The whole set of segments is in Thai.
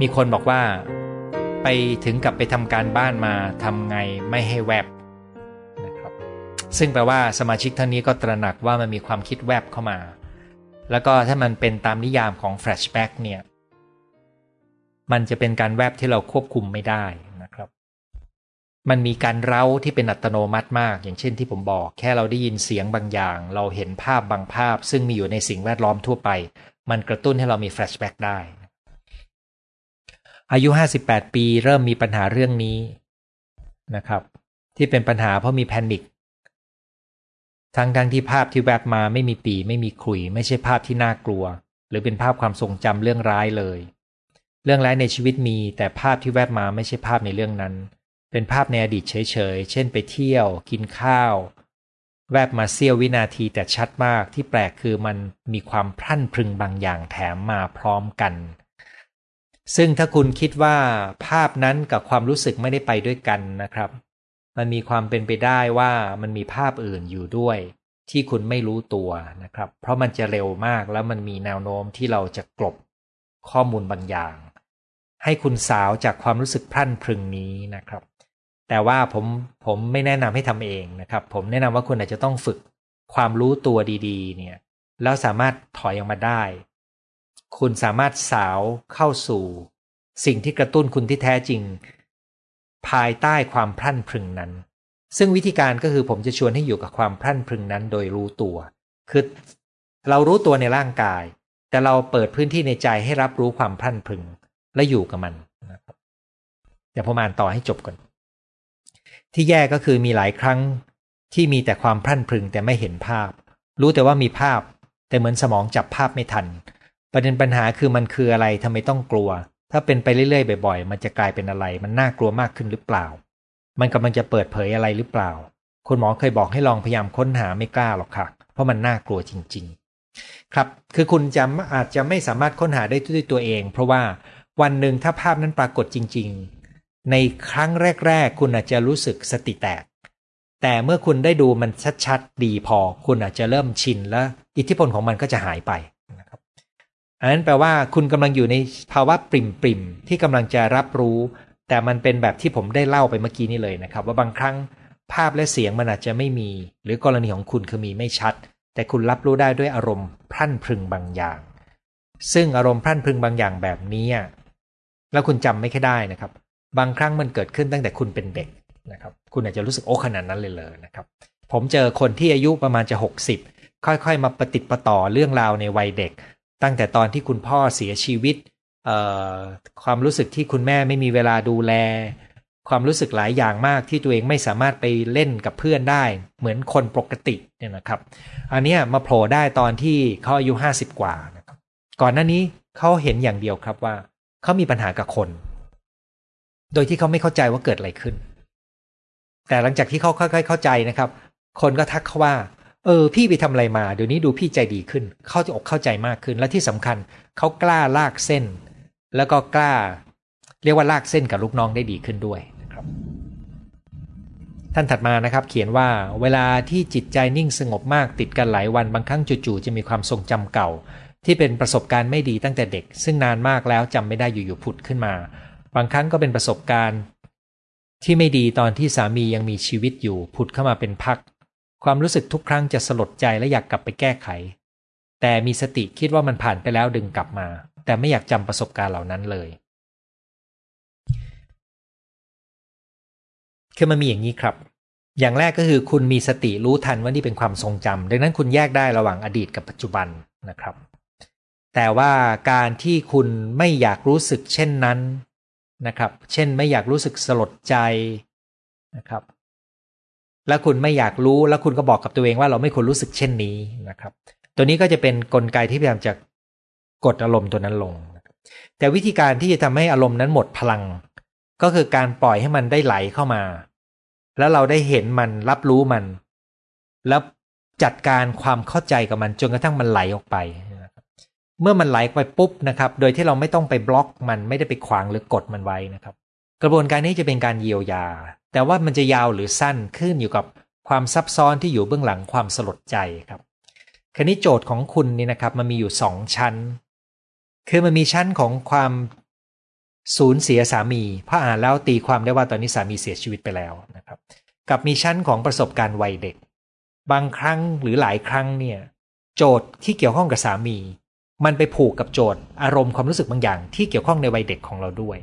มีคนบอกว่า ไปถึงกับไปทำการบ้านมาทำไงไม่ให้แวบนะครับซึ่งแปลว่าสมาชิกท่านนี้ก็ตระหนักว่ามันมีความคิดแวบเข้ามา แล้วก็ถ้ามันเป็นตามนิยามของแฟลชแบ็กเนี่ย มันจะเป็นการแวบที่เราควบคุมไม่ได้นะครับ มันมีการเร้าที่เป็นอัตโนมัติมาก อย่างเช่นที่ผมบอก แค่เราได้ยินเสียงบางอย่าง เราเห็นภาพบางภาพ ซึ่งมีอยู่ในสิ่งแวดล้อมทั่วไป มันกระตุ้นให้เรามี flashback ได้ อายุ58ปีเริ่มมีปัญหาเรื่องนี้นะครับ ที่เป็นปัญหาเพราะมี panic ทั้งทั้งที่ภาพที่แวบมาไม่มีปี่ไม่มีขลุ่ย ไม่ใช่ภาพที่น่ากลัว หรือเป็นภาพความทรงจำเรื่องร้ายเลย เรื่องร้ายในชีวิตมี แต่ภาพที่แวบมาไม่ใช่ภาพในเรื่องนั้น เป็นภาพในอดีตเฉยๆเช่นไปเที่ยว กินข้าว แวบมาเสี้ยววินาทีแต่ชัดมากที่แปลกคือมันมีความพรั่นพรึงบางอย่างแถมมาพร้อมกัน ซึ่งถ้าคุณคิดว่าภาพนั้นกับความรู้สึกไม่ได้ไปด้วยกันนะครับ มันมีความเป็นไปได้ว่ามันมีภาพอื่นอยู่ด้วย ที่คุณไม่รู้ตัวนะครับ เพราะมันจะเร็วมากแล้วมันมีแนวโน้มที่เราจะกลบข้อมูลบางอย่าง ให้คุณสาวจากความรู้สึกพรั่นพรึงนี้นะครับ แต่ว่าผมผมไม่แนะนำให้ทำเองนะครับ ผมแนะนำว่าคุณอาจจะต้องฝึกความรู้ตัวดี ๆ เนี่ยแล้วสามารถถอยออกมาได้ คุณสามารถสาวเข้าสู่ สิ่งที่กระตุ้นคุณที่แท้จริง ภายใต้ความพรั่นพรึงนั้น ซึ่งวิธีการก็คือผมจะชวนให้อยู่กับความพรั่นพรึงนั้นโดยรู้ตัว คือเรารู้ตัวในร่างกาย แต่เราเปิดพื้นที่ในใจให้รับรู้ความพรั่นพรึงและอยู่กับมันนะครับเดี๋ยวผมอ่านต่อให้จบก่อน ที่แย่ก็คือมีหลายครั้งที่มีแต่ความพรั่นพรึงแต่ไม่เห็นภาพ รู้แต่ว่ามีภาพ แต่เหมือนสมองจับภาพไม่ทัน ประเด็นปัญหาคือมันคืออะไรทำไมต้องกลัว ถ้าเป็นไปเรื่อยๆบ่อยๆ มันจะกลายเป็นอะไร มันน่ากลัวมากขึ้นหรือเปล่า มันกำลังจะเปิดเผยอะไรหรือเปล่า คุณหมอเคยบอกให้ลองพยายามค้นหาไม่กล้าหรอกค่ะ เพราะมันน่ากลัวจริง ๆ ครับ คือคุณจะอาจจะไม่สามารถค้นหาได้ด้วยตัวเอง เพราะว่าวันหนึ่งถ้าภาพนั้นปรากฏจริง ๆ ในครั้งแรก ๆ คุณอาจจะรู้สึกสติแตก แต่เมื่อคุณได้ดูมันชัดๆ ดีพอ คุณอาจจะเริ่มชินและอิทธิพลของมันก็จะหายไป อันนั้นแปลว่าคุณกำลังอยู่ในภาวะปริมปริมที่กำลังจะรับรู้ แต่มันเป็นแบบที่ผมได้เล่าไปเมื่อกี้นี้เลยนะครับ ว่าบางครั้งภาพและเสียงมันอาจจะไม่มี หรือกรณีของคุณคือมีไม่ชัด แต่คุณรับรู้ได้ด้วยอารมณ์พรั่นพรึงบางอย่าง ซึ่งอารมณ์พรั่นพรึงบางอย่างแบบนี้แล้วคุณจำไม่ค่ได้นะครับ บางครั้งมันเกิดขึ้นตั้งแต่คุณเป็นเด็กนะครับ คุณอาจจะรู้สึกโอ้ขนาดนั้นเลยเลยนะครับ ผมเจอคนที่อายุประมาณจะ 60 ค่อยๆ มาปฏิติประต่อเรื่องราวในวัยเด็ก ตั้งแต่ตอนที่คุณพ่อเสียชีวิต ความรู้สึกที่คุณแม่ไม่มีเวลาดูแล ความรู้สึกหลายอย่างมากที่ตัวเองไม่สามารถไปเล่นกับเพื่อนได้ เหมือนคนปกติเนี่ยนะครับ อันนี้มาโผล่ได้ตอนที่เขาอายุ50กว่านะครับก่อนหน้านี้เขาเห็นอย่างเดียวครับว่าเขามีปัญหากับคน โดยที่เขาไม่เข้าใจว่าเกิดอะไรขึ้น แต่หลังจากที่เขาค่อยๆเข้าใจนะครับ คนก็ทักเขาว่า เออพี่ไปทำอะไรมาเดี๋ยวนี้ดูพี่ใจดีขึ้น เข้าใจอกเข้าใจมากขึ้น และที่สำคัญเขากล้าลากเส้น แล้วก็กล้า เรียกว่าลากเส้นกับลูกน้องได้ดีขึ้นด้วยนะครับ ท่านถัดมานะครับ เขียนว่าเวลาที่จิตใจนิ่งสงบมากติดกันหลายวันบางครั้งจู่ๆจะมีความทรงจำเก่า ที่เป็นประสบการณ์ไม่ดีตั้งแต่เด็ก ซึ่งนานมากแล้วจำไม่ได้อยู่ๆผุดขึ้นมา บางครั้งก็เป็นประสบการณ์ ที่ไม่ดีตอนที่สามียังมีชีวิตอยู่ผุดเข้ามาเป็นพัก ความรู้สึกทุกครั้งจะสลดใจและอยากกลับไปแก้ไข แต่มีสติคิดว่ามันผ่านไปแล้วดึงกลับมา แต่ไม่อยากจำประสบการณ์เหล่านั้นเลย คือมันมีอย่างนี้ครับ อย่างแรกก็คือคุณมีสติรู้ทันว่านี่เป็นความทรงจำดังนั้นคุณแยกได้ระหว่างอดีตกับปัจจุบันนะครับ แต่ว่าการที่คุณไม่อยากรู้สึกเช่นนั้นนะครับ เช่นไม่อยากรู้สึกสลดใจนะครับ แล้วคุณไม่อยากรู้แล้วคุณก็บอกกับตัวเองว่าเราไม่ควรรู้สึกเช่นนี้นะครับ ตัวนี้ก็จะเป็นนกลไกที่พยายามจะกดอารมณ์ตัวนั้นลง แต่วิธีการที่จะทำให้อารมณ์นั้นหมดพลัง ก็คือการปล่อยให้มันได้ไหลเข้ามา แล้วเราได้เห็นมันรับรู้มัน แล้วจัดการความเข้าใจกับมันจนกระทั่งมันไหลออกไป เมื่อมันไหลไปปุ๊บนะครับ โดยที่เราไม่ต้องไปบล็อกมันไม่ได้ไปขวางหรือกดมันไว้นะครับ กระบวนการนี้จะเป็นการเยียวยา แต่ว่ามันจะยาวหรือสั้นขึ้นอยู่กับความซับซ้อนที่อยู่เบื้องหลังความสลดใจครับครนี้โจทย์ของคุณนี่นะครับ มันมีอยู่สองชั้น คือมันมีชั้นของความสูญเสียสามีพระอ่านแล้วตีความได้ว่าตอนนี้สามีเสียชีวิตไปแล้วนะครับ กับมีชั้นของประสบการณ์วัยเด็ก บางครั้งหรือหลายครั้งเนี่ย โจทย์ที่เกี่ยวข้องกับสามี มันไปผูกกับโจทย์อารมณ์ความรู้สึกบางอย่างที่เกี่ยวข้องในวัยเด็กของเราด้วย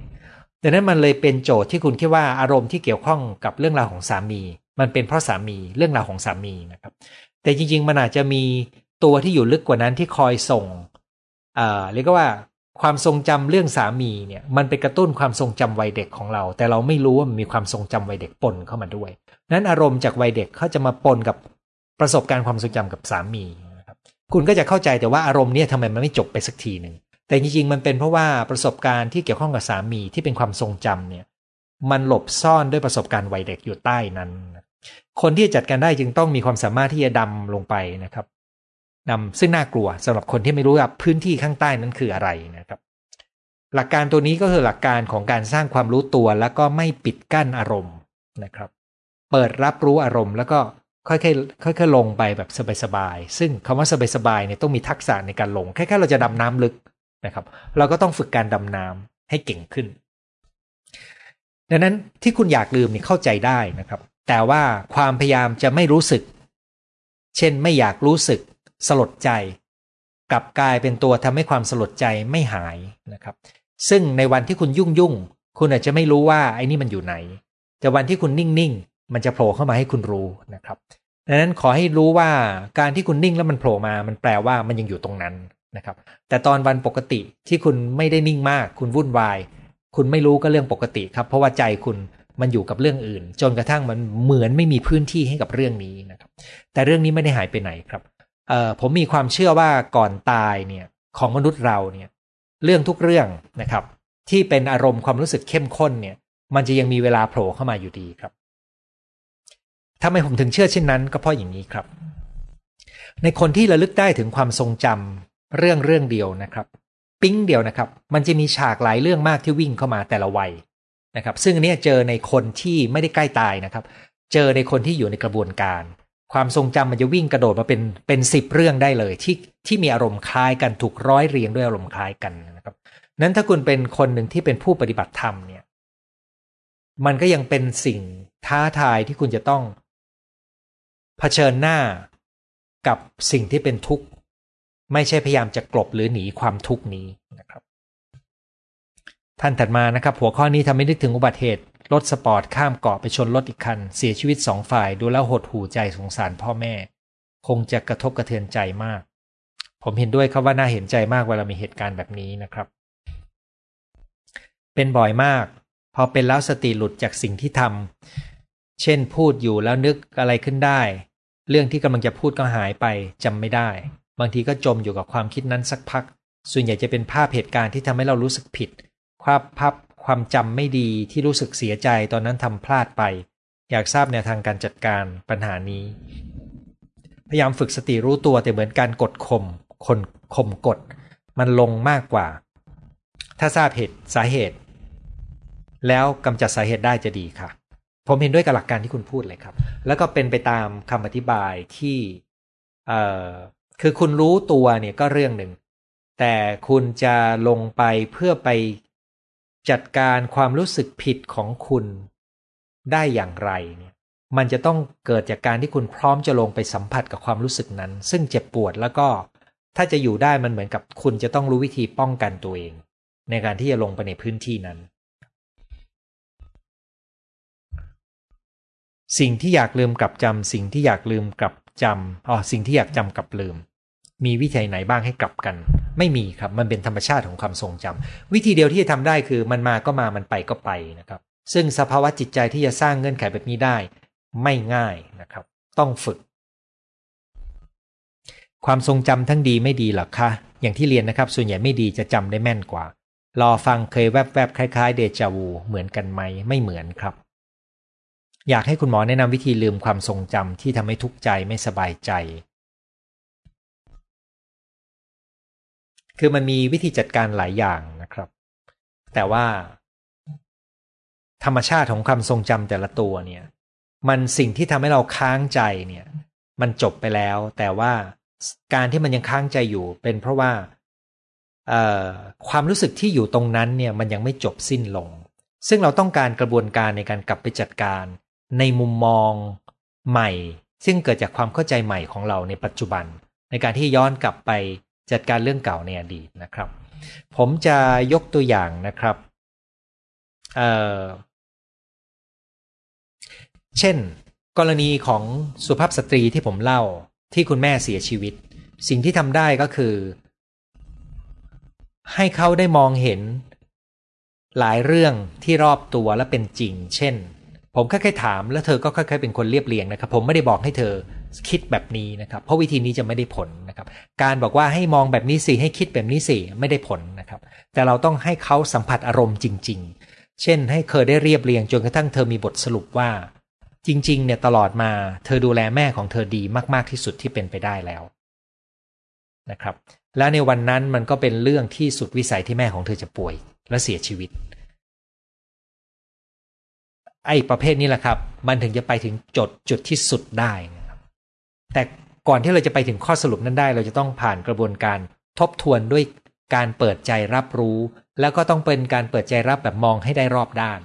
ดังนั้นมันเลยเป็นโจทย์ที่คุณคิดว่าอารมณ์ที่เกี่ยวข้องกับเรื่องราวของสามี มันเป็นเพราะสามีเรื่องราวของสามีนะครับ แต่จริง ๆ มันอาจจะมีตัวที่อยู่ลึกกว่านั้นที่คอยส่งอ่าเรียกว่าความทรงจำเรื่องสามีเนี่ยมันไปกระตุ้นความทรงจำวัยเด็กของเรา แต่เราไม่รู้ว่ามันมีความทรงจำวัยเด็กปนเข้ามาด้วยนั้นอารมณ์จากวัยเด็กเขาจะมาปนกับประสบการณ์ความทรงจำกับสามีนะครับคุณก็จะเข้าใจแต่ว่าอารมณ์เนี่ยทำไมมันไม่จบไปสักทีหนึ่ง แต่จริงๆ มันเป็นเพราะว่าประสบการณ์ที่เกี่ยวข้องกับสามีที่เป็นความทรงจำเนี่ยมันหลบซ่อนด้วยประสบการณ์วัยเด็กอยู่ใต้นั้น คนที่จัดการได้จึงต้องมีความสามารถที่จะดำลงไปนะครับนำซึ่งน่ากลัวสำหรับคนที่ไม่รู้ว่าพื้นที่ข้างใต้นั้นคืออะไรนะครับ หลักการตัวนี้ก็คือหลักการของการสร้างความรู้ตัวแล้วก็ไม่ปิดกั้นอารมณ์นะครับ เปิดรับรู้อารมณ์แล้วก็ค่อยๆค่อยๆลงไปแบบสบายๆซึ่งคำว่าสบายๆเนี่ยต้องมีทักษะในการลงแค่ๆเราจะดำน้ำลึก นะครับ เราก็ต้องฝึกการดำน้ำให้เก่งขึ้น ดังนั้นที่คุณอยากลืมนี่เข้าใจได้นะครับ แต่ว่าความพยายามจะไม่รู้สึก เช่นไม่อยากรู้สึก สลดใจ กลับกลายเป็นตัวทำให้ความสลดใจไม่หายนะครับ ซึ่งในวันที่คุณยุ่งยุ่งคุณอาจจะไม่รู้ว่าไอ้นี่มันอยู่ไหน แต่วันที่คุณนิ่งนิ่งมันจะโผล่เข้ามาให้คุณรู้นะครับดังนั้นขอให้รู้ว่าการที่คุณนิ่งแล้วมันโผล่มา มันแปลว่ามันยังอยู่ตรงนั้น นะครับ แต่ตอนวันปกติที่คุณไม่ได้นิ่งมาก คุณวุ่นวาย คุณไม่รู้ก็เรื่องปกติครับ เพราะว่าใจคุณมันอยู่กับเรื่องอื่น จนกระทั่งมันเหมือนไม่มีพื้นที่ให้กับเรื่องนี้นะครับ แต่เรื่องนี้ไม่ได้หายไปไหนครับเอ่อผมมีความเชื่อว่าก่อนตายเนี่ยของมนุษย์เราเนี่ยเรื่องทุกเรื่องนะครับ ที่เป็นอารมณ์ความรู้สึกเข้มข้นเนี่ย มันจะยังมีเวลาโผล่เข้ามาอยู่ดีครับทำไมผมถึงเชื่อเช่นนั้นก็เพราะอย่างนี้ครับ ในคนที่ระลึกได้ถึงความทรงจำ เรื่องเรื่องเดียวนะครับ ปิ้งเดียวนะครับ มันจะมีฉากหลายเรื่องมากที่วิ่งเข้ามาแต่ละวัยนะครับ ซึ่งอันนี้เจอในคนที่ไม่ได้ใกล้ตายนะครับ เจอในคนที่อยู่ในกระบวนการ ความทรงจำมันจะวิ่งกระโดดมาเป็นเป็นสิบเรื่องได้เลยที่ที่มีอารมณ์คล้ายกันถูกร้อยเรียงด้วยอารมณ์คล้ายกันนะครับนั้นถ้าคุณเป็นคนหนึ่งที่เป็นผู้ปฏิบัติธรรมเนี่ย มันก็ยังเป็นสิ่งท้าทายที่คุณจะต้องเผชิญหน้ากับสิ่งที่เป็นทุกข์ ไม่ใช่พยายามจะกลบหรือหนีความทุกข์นี้นะครับ ท่านถัดมานะครับ หัวข้อนี้ทำให้นึกถึงอุบัติเหตุรถสปอร์ตข้ามเกาะไปชนรถอีกคัน เสียชีวิตสองฝ่ายดูแล้วหดหูใจสงสารพ่อแม่ คงจะกระทบกระเทือนใจมาก ผมเห็นด้วยครับว่าน่าเห็นใจมากเวลามีเหตุการณ์แบบนี้นะครับ เป็นบ่อยมาก พอเป็นแล้วสติหลุดจากสิ่งที่ทำเช่นพูดอยู่แล้วนึกอะไรขึ้นได้ เรื่องที่กำลังจะพูดก็หายไปจำไม่ได้ บางทีก็จมอยู่กับความคิดนั้นสักพัก ส่วนใหญ่จะเป็นภาพเหตุการณ์ที่ทำให้เรารู้สึกผิดภาพภาพความจำไม่ดีที่รู้สึกเสียใจตอนนั้นทำพลาดไป อยากทราบแนวทางการจัดการปัญหานี้ พยายามฝึกสติรู้ตัวแต่เหมือนการกดข่มคนข่มกด มันลงมากกว่า ถ้าทราบเหตุสาเหตุ แล้วกำจัดสาเหตุได้จะดีค่ะ ผมเห็นด้วยกับหลักการที่คุณพูดเลยครับ แล้วก็เป็นไปตามคำอธิบายที่ คือคุณรู้ตัวเนี่ยก็เรื่องหนึ่ง แต่คุณจะลงไปเพื่อไปจัดการความรู้สึกผิดของคุณได้อย่างไรเนี่ยมันจะต้องเกิดจากการที่คุณพร้อมจะลงไปสัมผัสกับความรู้สึกนั้น ซึ่งเจ็บปวดแล้วก็ถ้าจะอยู่ได้มันเหมือนกับคุณจะต้องรู้วิธีป้องกันตัวเอง ในการที่จะลงไปในพื้นที่นั้น สิ่งที่อยากลืมกลับจำสิ่งที่อยากลืมกลับ จำอ๋อสิ่งที่อยากจำกับลืม มีวิธีไหนบ้างให้กลับกัน ไม่มีครับมันเป็นธรรมชาติของความทรงจำวิธีเดียวที่จะทำได้คือมันมาก็มามันไปก็ไปนะครับ ซึ่งสภาวะจิตใจที่จะสร้างเงื่อนไขแบบนี้ได้ ไม่ง่ายนะครับ ต้องฝึก ความทรงจำทั้งดีไม่ดีหรอคะอย่างที่เรียนนะครับ ส่วนใหญ่ไม่ดีจะจำได้แม่นกว่า รอฟังเคยแวบๆคล้ายๆเดจาวูเหมือนกันไหมไม่เหมือนครับ อยากให้คุณหมอแนะนำวิธีลืมความทรงจำที่ทำให้ทุกข์ใจไม่สบายใจ คือมันมีวิธีจัดการหลายอย่างนะครับ แต่ว่า ธรรมชาติของความทรงจำแต่ละตัวเนี่ย มันสิ่งที่ทำให้เราค้างใจเนี่ย มันจบไปแล้ว แต่ว่าการที่มันยังค้างใจอยู่ เป็นเพราะว่าความรู้สึกที่อยู่ตรงนั้นเนี่ยมันยังไม่จบสิ้นลง ซึ่งเราต้องการกระบวนการในการกลับไปจัดการ ในมุมมองใหม่ ซึ่งเกิดจากความเข้าใจใหม่ของเราในปัจจุบัน ในการที่ย้อนกลับไปจัดการเรื่องเก่าในอดีตนะครับ ผมจะยกตัวอย่างนะครับเช่น กรณีของสุภาพสตรีที่ผมเล่าที่คุณแม่เสียชีวิต สิ่งที่ทำได้ก็คือ ให้เขาได้มองเห็นหลายเรื่องที่รอบตัวและเป็นจริง เช่น ผมค่อยๆถามแล้วเธอก็ค่อยๆเป็นคนเรียบเรียงนะครับ ผมไม่ได้บอกให้เธอคิดแบบนี้นะครับ เพราะวิธีนี้จะไม่ได้ผลนะครับ การบอกว่าให้มองแบบนี้สิให้คิดแบบนี้สิไม่ได้ผลนะครับ แต่เราต้องให้เขาสัมผัสอารมณ์จริง ๆ เช่น ให้เคยได้เรียบเรียงจนกระทั่งเธอมีบทสรุปว่า จริง ๆ เนี่ยตลอดมา เธอดูแลแม่ของเธอดีมากๆที่สุดที่เป็นไปได้แล้วนะครับ และในวันนั้นมันก็เป็นเรื่องที่สุดวิสัยที่แม่ของเธอจะป่วยและเสียชีวิต ไอ้ประเภทนี้แหละครับ มันถึงจะไปถึงจุดจุดที่สุดได้นะครับ แต่ก่อนที่เราจะไปถึงข้อสรุปนั้นได้ เราจะต้องผ่านกระบวนการทบทวนด้วยการเปิดใจรับรู้ แล้วก็ต้องเป็นการเปิดใจรับแบบมองให้ได้รอบด้าน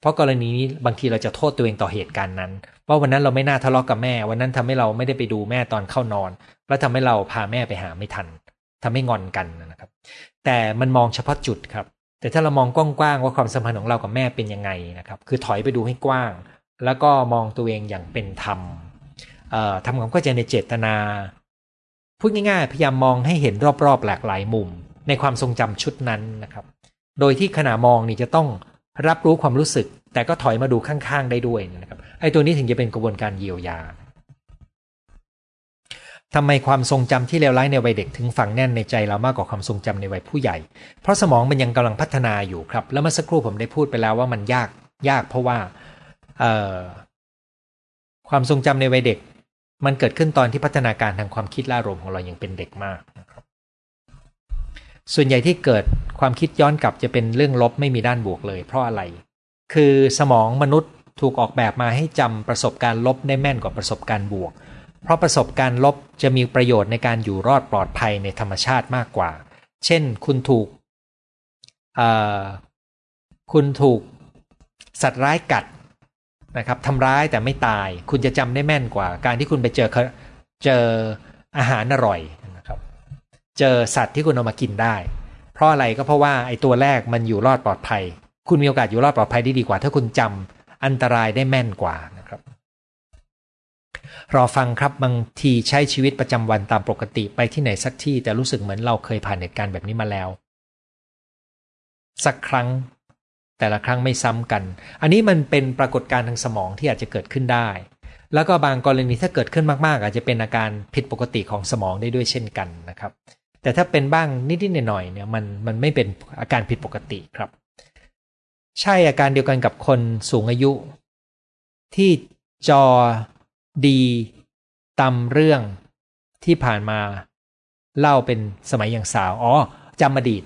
เพราะกรณีนี้บางทีเราจะโทษตัวเองต่อเหตุการณ์นั้น ว่าวันนั้นเราไม่น่าทะเลาะกกับแม่ วันนั้นทำให้เราไม่ได้ไปดูแม่ตอนเข้านอน แล้วทำให้เราพาแม่ไปหาไม่ทันทำให้งอนกันนะครับ แต่มันมองเฉพาะจุดครับ แต่ถ้าเรามองกว้างๆว่าความสัมพันธ์ของเรากับแม่เป็นยังไงนะครับ คือถอยไปดูให้กว้าง แล้วก็มองตัวเองอย่างเป็นธรรมทำความเข้าใจในเจตนา พูดง่ายๆ พยายามมองให้เห็นรอบๆ หลากหลายมุม ในความทรงจำชุดนั้นนะครับ โดยที่ขณะมองนี่จะต้องรับรู้ความรู้สึก แต่ก็ถอยมาดูข้างๆ ได้ด้วยนะครับ ไอ้ตัวนี้ถึงจะเป็นกระบวนการเยียวยา ทำไมความทรงจำที่เลวร้ายในวัยเด็กถึงฝังแน่นในใจเรามากกว่าความทรงจำในวัยผู้ใหญ่ เพราะสมองมันยังกำลังพัฒนาอยู่ครับ แล้วเมื่อสักครู่ผมได้พูดไปแล้วว่ามันยากยากเพราะว่าความทรงจำในวัยเด็ก มันเกิดขึ้นตอนที่พัฒนาการทางความคิดละอารมของเรายังเป็นเด็กมากส่วนใหญ่ที่เกิดความคิดย้อนกลับจะเป็นเรื่องลบไม่มีด้านบวกเลย เพราะอะไร คือสมองมนุษย์ถูกออกแบบมาให้จำประสบการณ์ลบได้แม่นกว่าประสบการณ์บวก เพราะประสบการณ์ลบจะมีประโยชน์ในการอยู่รอดปลอดภัยในธรรมชาติมากกว่า เช่นคุณถูกคุณถูกสัตว์ร้ายกัดนะครับทำร้ายแต่ไม่ตาย คุณจะจำได้แม่นกว่า การที่คุณไปเจอเจออาหารอร่อยนะครับ เจอสัตว์ที่คุณเอามากินได้ เพราะอะไรก็เพราะว่าไอ้ตัวแรกมันอยู่รอดปลอดภัย คุณมีโอกาสอยู่รอดปลอดภัยได้ดีกว่า ถ้าคุณจำอันตรายได้แม่นกว่านะครับ รอฟังครับบางทีใช้ชีวิตประจำวันตามปกติไปที่ไหนสักที่ แต่รู้สึกเหมือนเราเคยผ่านเหตุการณ์แบบนี้มาแล้ว สักครั้ง แต่ละครั้งไม่ซ้ำกัน อันนี้มันเป็นปรากฏการณ์ทางสมองที่อาจจะเกิดขึ้นได้ แล้วก็บางกรณีถ้าเกิดขึ้นมากๆ อาจจะเป็นอาการผิดปกติของสมองได้ด้วยเช่นกันนะครับ แต่ถ้าเป็นบ้างนิดๆหน่อยๆเนี่ยมันมันไม่เป็นอาการผิดปกติครับ ใช่อาการเดียวกันกับคนสูงอายุ ที่จอ ดีตำเรื่องที่ผ่านมาเล่าเป็นสมัยอย่างสาว อ๋อจำอดีต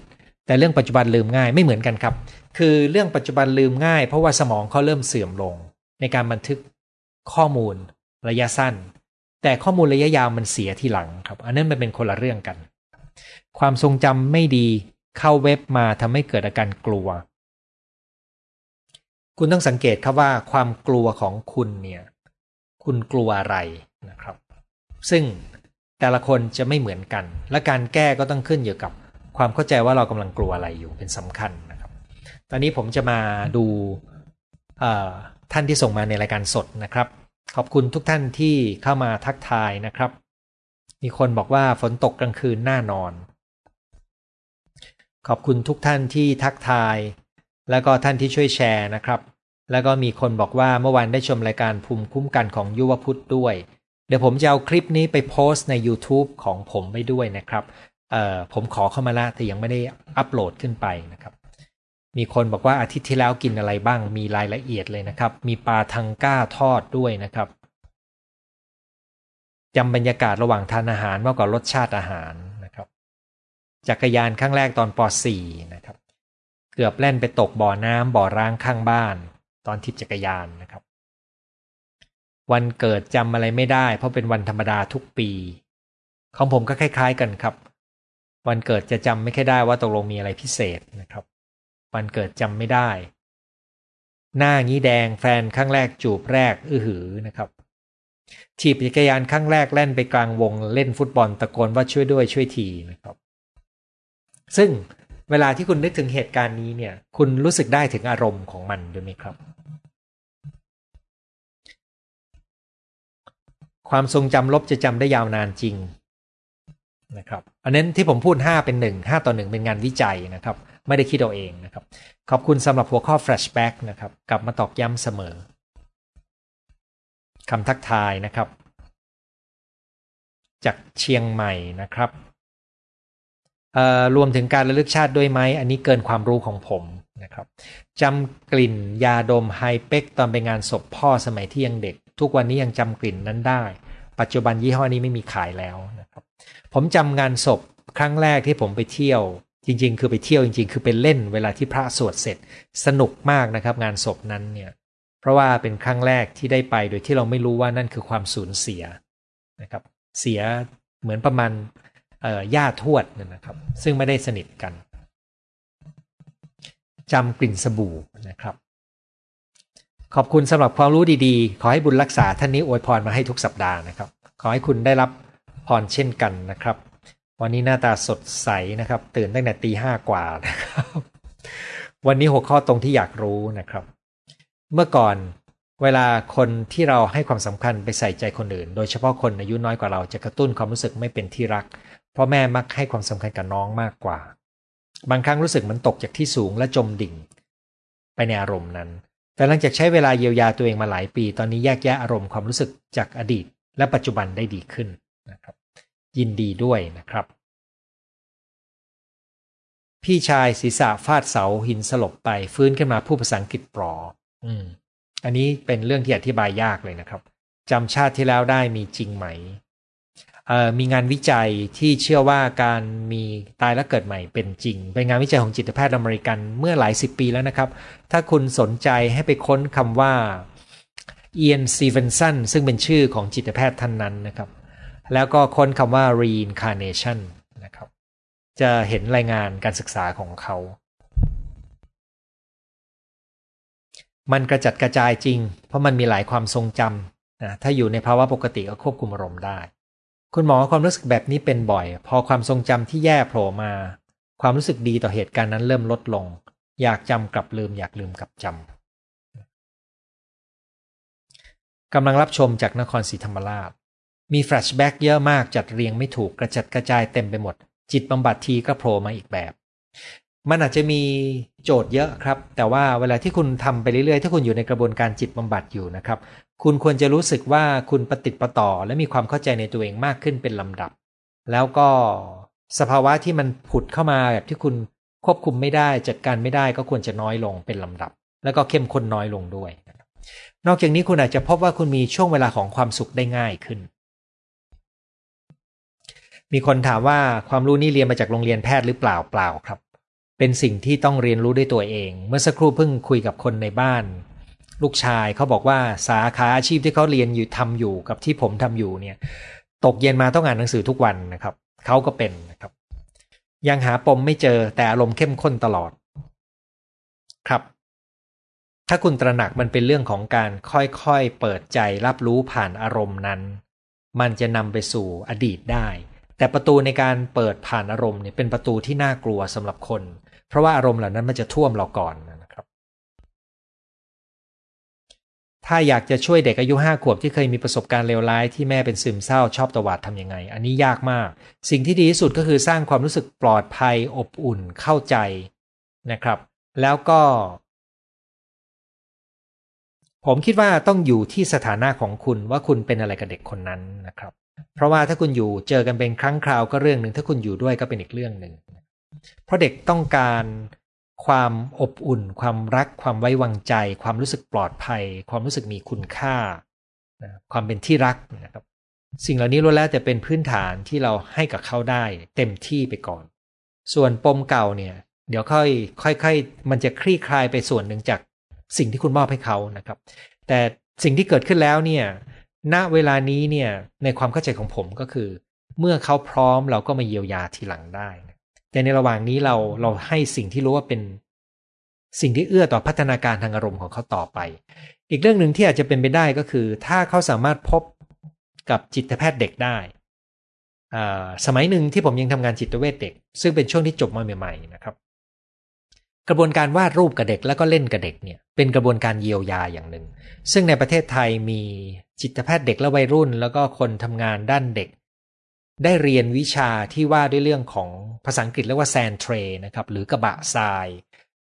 แต่เรื่องปัจจุบันลืมง่ายไม่เหมือนกันครับ คือเรื่องปัจจุบันลืมง่าย เพราะว่าสมองเขาเริ่มเสื่อมลง ในการบันทึกข้อมูลระยะสั้น แต่ข้อมูลระยะยาวมันเสียทีหลังครับ อันนั้นมันเป็นคนละเรื่องกัน ความทรงจำไม่ดีเข้าเว็บมาทำให้เกิดอาการกลัว คุณต้องสังเกตครับว่าความกลัวของคุณเนี่ย คุณกลัวอะไรนะครับ ซึ่งแต่ละคนจะไม่เหมือนกัน และการแก้ก็ต้องขึ้นอยู่กับความเข้าใจว่าเรากำลังกลัวอะไรอยู่เป็นสำคัญนะครับ ตอนนี้ผมจะมาดูท่านที่ส่งมาในรายการสดนะครับ ขอบคุณทุกท่านที่เข้ามาทักทายนะครับ มีคนบอกว่าฝนตกกลางคืนน่านอน ขอบคุณทุกท่านที่ทักทาย แล้วก็ท่านที่ช่วยแชร์นะครับ แล้วก็มีคนบอกว่าเมื่อวานได้ชมรายการภูมิคุ้มกันของยุวพุทธด้วย เดี๋ยวผมจะเอาคลิปนี้ไปโพสต์ใน YouTube ของผมไปด้วยนะครับผมขอเข้ามาละแต่ยังไม่ได้อัปโหลดขึ้นไปนะครับ มีคนบอกว่าอาทิตย์ที่แล้วกินอะไรบ้างมีรายละเอียดเลยนะครับ มีปลาทังก้าทอดด้วยนะครับจำบรรยากาศระหว่างทานอาหารมากกว่ารสชาติอาหารนะครับ จักรยานครั้งแรกตอนป .4 นะครับ เกือบแล่นไปตกบ่อน้ำบ่อร้างข้างบ้าน ตอนทิพจักรยานนะครับ วันเกิดจำอะไรไม่ได้ เพราะเป็นวันธรรมดาทุกปี ของผมก็คล้ายๆกันครับ วันเกิดจะจำไม่ค่อยได้ว่าตกลงมีอะไรพิเศษนะครับ วันเกิดจำไม่ได้ หน้างี้แดงแฟนครั้งแรกจูบแรกอื้อหือนะครับถีบจักรยานครั้งแรกเล่นไปกลางวงเล่นฟุตบอลตะโกนว่าช่วยด้วยช่วยทีนะครับ ซึ่ง เวลาที่คุณนึกถึงเหตุการณ์นี้เนี่ย คุณรู้สึกได้ถึงอารมณ์ของมันด้วยไหมครับ ความทรงจำลบจะจำได้ยาวนานจริงนะครับอันนั้นที่ผมพูด 5 เป็น 1 5 ต่อ 1 เป็นงานวิจัยนะครับ ไม่ได้คิดเอาเองนะครับ ขอบคุณสำหรับหัวข้อ flashback นะครับ กลับมาตอกย้ำเสมอคำทักทายนะครับ จากเชียงใหม่นะครับ รวมถึงการระลึกชาติด้วยไหม อันนี้เกินความรู้ของผมนะครับจำกลิ่นยาดมไฮเป็กตอนไปงานศพพ่อสมัยที่ยังเด็ก ทุกวันนี้ยังจำกลิ่นนั้นได้ ปัจจุบันยี่ห้อนี้ไม่มีขายแล้วนะครับผมจำงานศพครั้งแรกที่ผมไปเที่ยว จริง ๆ คือไปเที่ยวจริง ๆ คือไปเล่นเวลาที่พระสวดเสร็จสนุกมากนะครับ งานศพนั้นเนี่ยเพราะว่าเป็นครั้งแรกที่ได้ไปโดยที่เราไม่รู้ว่านั่นคือความสูญเสียนะครับเสียเหมือนประมาณ ญาทวดนะครับ ซึ่งไม่ได้สนิทกันจำกลิ่นสบู่นะครับ ขอบคุณสำหรับความรู้ดีๆ ขอให้บุญรักษาท่านนี้อวยพรมาให้ทุกสัปดาห์นะครับ ขอให้คุณได้รับพรเช่นกันนะครับ วันนี้หน้าตาสดใสนะครับ ตื่นตั้งแต่ตีห้ากว่านะครับ วันนี้หัวข้อตรงที่อยากรู้นะครับ เมื่อก่อนเวลาคนที่เราให้ความสำคัญไปใส่ใจคนอื่น โดยเฉพาะคนอายุน้อยกว่าเราจะกระตุ้นความรู้สึกไม่เป็นที่รักเพราะแม่มักให้ความสำคัญกับน้องมากกว่า บางครั้งรู้สึกมันตกจากที่สูงและจมดิ่ง ไปในอารมณ์นั้น แต่หลังจากใช้เวลาเยียวยาตัวเองมาหลายปี ตอนนี้แยกแยะอารมณ์ความรู้สึกจากอดีต และปัจจุบันได้ดีขึ้นนะครับ ยินดีด้วยนะครับ พี่ชายศีรษะฟาดเสาหินสลบไปฟื้นขึ้นมาพูดภาษาอังกฤษปลอ อืม อันนี้เป็นเรื่องที่อธิบายยากเลยนะครับจำชาติที่แล้วได้มีจริงไหม มีงานวิจัยที่เชื่อว่าการมีตายและเกิดใหม่เป็นจริง เป็นงานวิจัยของจิตแพทย์อเมริกันเมื่อหลายสิบปีแล้วนะครับ ถ้าคุณสนใจให้ไปค้นคำว่าเอียนซีเวนสันซึ่งเป็นชื่อของจิตแพทย์ท่านนั้นนะครับ แล้วก็ค้นคำว่า reincarnation นะครับ จะเห็นรายงานการศึกษาของเขา มันกระจัดกระจายจริง เพราะมันมีหลายความทรงจำนะถ้าอยู่ในภาวะปกติก็ควบคุมอารมณ์ได้ คุณหมอความรู้สึกแบบนี้เป็นบ่อย พอความทรงจำที่แย่โผล่มา ความรู้สึกดีต่อเหตุการณ์นั้นเริ่มลดลง อยากจำกลับลืม อยากลืมกลับจำกำลังรับชมจากนครศรีธรรมราช มี flashback เยอะมากจัดเรียงไม่ถูกกระจัดกระจายเต็มไปหมด จิตบำบัดทีก็โผล่มาอีกแบบ มันอาจจะมีโจทย์เยอะครับ แต่ว่าเวลาที่คุณทำไปเรื่อยๆ ถ้าคุณอยู่ในกระบวนการจิตบำบัดอยู่นะครับ คุณควรจะรู้สึกว่าคุณปะติดปะต่อ และมีความเข้าใจในตัวเองมากขึ้นเป็นลำดับ แล้วก็สภาวะที่มันผุดเข้ามาแบบที่คุณควบคุมไม่ได้จัดการไม่ได้ก็ควรจะน้อยลงเป็นลำดับ แล้วก็เข้มข้นน้อยลงด้วย นอกจากนี้คุณอาจจะพบว่าคุณมีช่วงเวลาของความสุขได้ง่ายขึ้น มีคนถามว่าความรู้นี้เรียนมาจากโรงเรียนแพทย์หรือเปล่าเปล่าครับ เป็นสิ่งที่ต้องเรียนรู้ด้วยตัวเอง เมื่อสักครู่เพิ่งคุยกับคนในบ้าน ลูกชายเขาบอกว่าสาขาอาชีพที่เขาเรียนอยู่ทำอยู่กับที่ผมทำอยู่เนี่ย ตกเย็นมาต้องอ่านหนังสือทุกวันนะครับเขาก็เป็นนะครับ ยังหาปมไม่เจอแต่อารมณ์เข้มข้นตลอด ครับ ถ้าคุณตระหนักมันเป็นเรื่องของการค่อยๆเปิดใจรับรู้ผ่านอารมณ์นั้น มันจะนำไปสู่อดีตได้ แต่ประตูในการเปิดผ่านอารมณ์เนี่ยเป็นประตูที่น่ากลัวสำหรับคน เพราะว่าอารมณ์เหล่านั้นมันจะท่วมเราก่อน ถ้าอยากจะช่วยเด็กอายุห้าขวบที่เคยมีประสบการณ์เลวร้ายที่แม่เป็นซึมเศร้าชอบตวาดทำยังไง อันนี้ยากมาก สิ่งที่ดีที่สุดก็คือสร้างความรู้สึกปลอดภัยอบอุ่นเข้าใจนะครับ แล้วก็ ผมคิดว่าต้องอยู่ที่สถานะของคุณว่าคุณเป็นอะไรกับเด็กคนนั้นนะครับ เพราะว่าถ้าคุณอยู่เจอกันเป็นครั้งคราวก็เรื่องหนึ่งถ้าคุณอยู่ด้วยก็เป็นอีกเรื่องหนึ่งเพราะเด็กต้องการ ความอบอุ่น ความรัก ความไว้วางใจ ความรู้สึกปลอดภัย ความรู้สึกมีคุณค่า ความเป็นที่รักนะครับ สิ่งเหล่านี้ล้วนแล้วแต่เป็นพื้นฐานที่เราให้กับเขาได้ เต็มที่ไปก่อน ส่วนปมเก่าเนี่ย เดี๋ยวค่อยค่อยๆมันจะคลี่คลายไปส่วนหนึ่งจากสิ่งที่คุณมอบให้เขานะครับ แต่สิ่งที่เกิดขึ้นแล้วเนี่ย ณ เวลานี้เนี่ย ในความเข้าใจของผมก็คือ เมื่อเขาพร้อมเราก็มาเยียวยาทีหลังได้น แต่ในระหว่างนี้เราเราให้สิ่งที่รู้ว่าเป็นสิ่งที่เอื้อต่อพัฒนาการทางอารมณ์ของเขาต่อไป อีกเรื่องหนึ่งที่อาจจะเป็นไปได้ก็คือ ถ้าเขาสามารถพบกับจิตแพทย์เด็กได้สมัยหนึ่งที่ผมยังทำงานจิตเวชเด็ก ซึ่งเป็นช่วงที่จบมาใหม่ๆนะครับ กระบวนการวาดรูปกับเด็กแล้วก็เล่นกับเด็กเนี่ยเป็นกระบวนการเยียวยาอย่างหนึ่ง ซึ่งในประเทศไทยมีจิตแพทย์เด็กและวัยรุ่น แล้วก็คนทำงานด้านเด็ก ได้เรียนวิชาที่ว่าด้วยเรื่องของภาษาอังกฤษเรียกว่าแซนเทรนะครับหรือกระบะทราย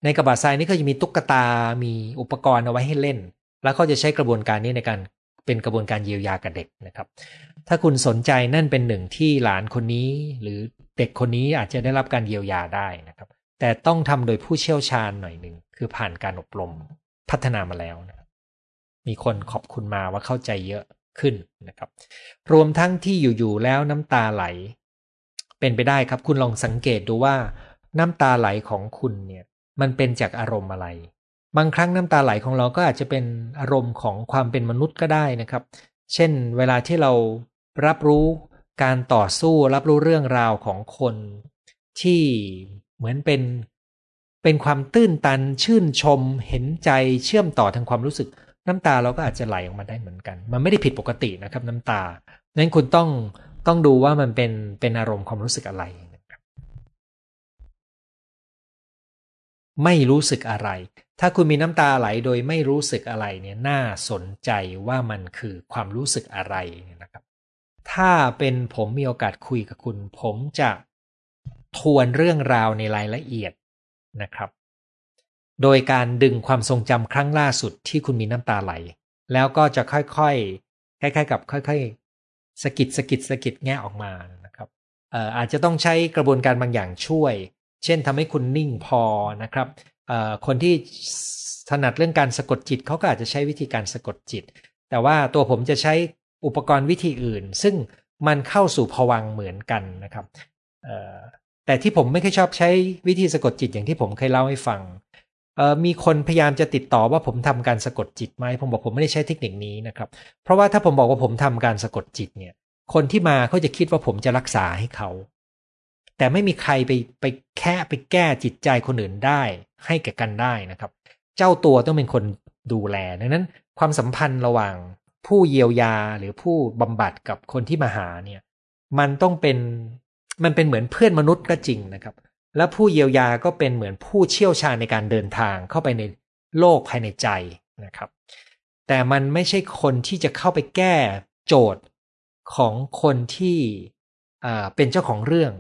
ในกระบะทรายนี่ก็จะมีตุ๊กตา มีอุปกรณ์เอาไว้ให้เล่น แล้วเขาจะใช้กระบวนการนี้ในการเป็นกระบวนการเยียวยากับเด็กนะครับ ถ้าคุณสนใจนั่นเป็นหนึ่งที่หลานคนนี้ หรือเด็กคนนี้อาจจะได้รับการเยียวยาได้นะครับ แต่ต้องทำโดยผู้เชี่ยวชาญหน่อยหนึ่งคือผ่านการอบรมพัฒนามาแล้วนะมีคนขอบคุณมาว่าเข้าใจเยอะ ขึ้นนะครับรวมทั้งที่อยู่ๆแล้วน้ำตาไหล เป็นไปได้ครับคุณลองสังเกตดูว่า น้ำตาไหลของคุณเนี่ยมันเป็นจากอารมณ์อะไร บางครั้งน้ำตาไหลของเราก็อาจจะเป็นอารมณ์ของความเป็นมนุษย์ก็ได้นะครับ เช่น เวลาที่เรารับรู้การต่อสู้รับรู้เรื่องราวของคนที่เหมือนเป็นเป็นความตื้นตันชื่นชมเห็นใจเชื่อมต่อทางความรู้สึก น้ำตาเราก็อาจจะไหลออกมาได้เหมือนกัน มันไม่ได้ผิดปกตินะครับ น้ำตานั้นคุณต้องต้องดูว่ามันเป็นเป็นอารมณ์ความรู้สึกอะไรไม่รู้สึกอะไร ถ้าคุณมีน้ำตาไหลโดยไม่รู้สึกอะไรเนี่ยน่าสนใจว่ามันคือความรู้สึกอะไรนะครับ ถ้าเป็นผมมีโอกาสคุยกับคุณ ผมจะทวนเรื่องราวในรายละเอียดนะครับ โดยการดึงความทรงจำครั้งล่าสุดที่คุณมีน้ำตาไหล แล้วก็จะค่อยๆคล้ายๆ กับค่อยๆสกิดสกิดสกิดแง่ออกมานะครับอาจจะต้องใช้กระบวนการบางอย่างช่วย เช่นทำให้คุณนิ่งพอนะครับคนที่ถนัดเรื่องการสะกดจิตเขาก็อาจจะใช้วิธีการสะกดจิต แต่ว่าตัวผมจะใช้อุปกรณ์วิธีอื่น ซึ่งมันเข้าสู่ผวังเหมือนกันนะครับแต่ที่ผมไม่ค่อยชอบใช้วิธีสะกดจิตอย่างที่ผมเคยเล่าให้ฟัง มีคนพยายามจะติดต่อว่าผมทำการสะกดจิตไหมผมบอกผมไม่ได้ใช้เทคนิคนี้นะครับเพราะว่าถ้าผมบอกว่าผมทำการสะกดจิตเนี่ย คนที่มาเขาจะคิดว่าผมจะรักษาให้เขาแต่ไม่มีใครไปไปแค่ไปแก้จิตใจคนอื่นได้ ให้แก่กันได้นะครับ เจ้าตัวต้องเป็นคนดูแลดังนั้น ความสัมพันธ์ระหว่างผู้เยียวยาหรือผู้บำบัดกับคนที่มาหาเนี่ย มันต้องเป็นมันเป็นเหมือนเพื่อนมนุษย์ก็จริงนะครับ และผู้เยียวยาก็เป็นเหมือนผู้เชี่ยวชาญในการเดินทางเข้าไปในโลกภายในใจนะครับ แต่มันไม่ใช่คนที่จะเข้าไปแก้โจทย์ของคนที่เป็นเจ้าของเรื่อง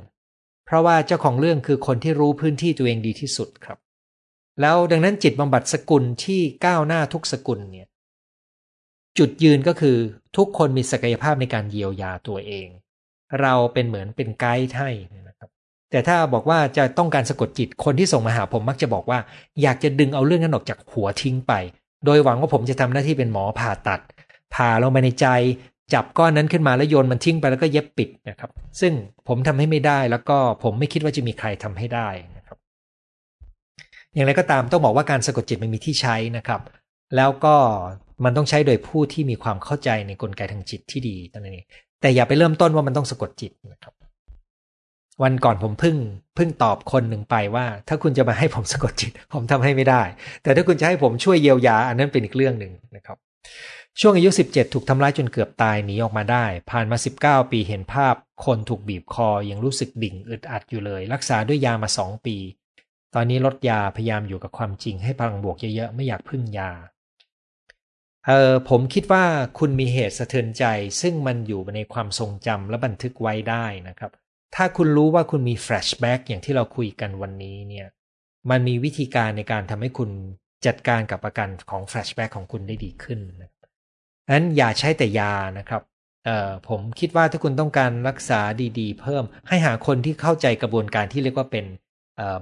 เพราะว่าเจ้าของเรื่องคือคนที่รู้พื้นที่ตัวเองดีที่สุดครับ แล้วดังนั้นจิตบำบัดสกุลที่ก้าวหน้าทุกสกุลเนี่ยจุดยืนก็คือทุกคนมีศักยภาพในการเยียวยาตัวเอง เราเป็นเหมือนเป็นไกด์ให้น แต่ถ้าบอกว่าจะต้องการสะกดจิตคนที่ส่งมาหาผมมักจะบอกว่า อยากจะดึงเอาเรื่องนั้นออกจากหัวทิ้งไป โดยหวังว่าผมจะทำหน้าที่เป็นหมอผ่าตัดผ่าลงไปในใจ จับก้อนนั้นขึ้นมาแล้วโยนมันทิ้งไปแล้วก็เย็บปิดนะครับ ซึ่งผมทำให้ไม่ได้แล้วก็ผมไม่คิดว่าจะมีใครทำให้ได้นะครับ อย่างไรก็ตามต้องบอกว่าการสะกดจิตมันมีที่ใช้นะครับ แล้วก็มันต้องใช้โดยผู้ที่มีความเข้าใจในกลไกทางจิตที่ดีตั้งนี้แต่อย่าไปเริ่มต้นว่ามันต้องสะกดจิตนะครับ วันก่อนผมเพิ่งเพิ่งตอบคนหนึ่งไปว่า ถ้าคุณจะมาให้ผมสะกดจิต ผมทำให้ไม่ได้ แต่ถ้าคุณจะให้ผมช่วยเยียวยา อันนั้นเป็นอีกเรื่องหนึ่งนะครับ ช่วงอายุ 17 ถูกทำร้ายจนเกือบตายหนีออกมาได้ ผ่านมา 19 ปีเห็นภาพ คนถูกบีบคอยังรู้สึกดิ่งอึดอัดอยู่เลย รักษาด้วยยามา 2 ปี ตอนนี้ลดยาพยายามอยู่กับความจริงให้พลังบวกเยอะๆไม่อยากพึ่งยาเออผมคิดว่าคุณมีเหตุสะเทือนใจ ซึ่งมันอยู่ในความทรงจำและบันทึกไว้ได้นะครับ ถ้าคุณรู้ว่าคุณมีแฟลชแบ็กอย่างที่เราคุยกันวันนี้เนี่ย มันมีวิธีการในการทำให้คุณจัดการกับอาการของแฟลชแบ็กของคุณได้ดีขึ้นนะนั้นอย่าใช้แต่ยานะครับผมคิดว่าถ้าคุณต้องการรักษาดีๆ เพิ่มให้หาคนที่เข้าใจกระบวนการที่เรียกว่าเป็น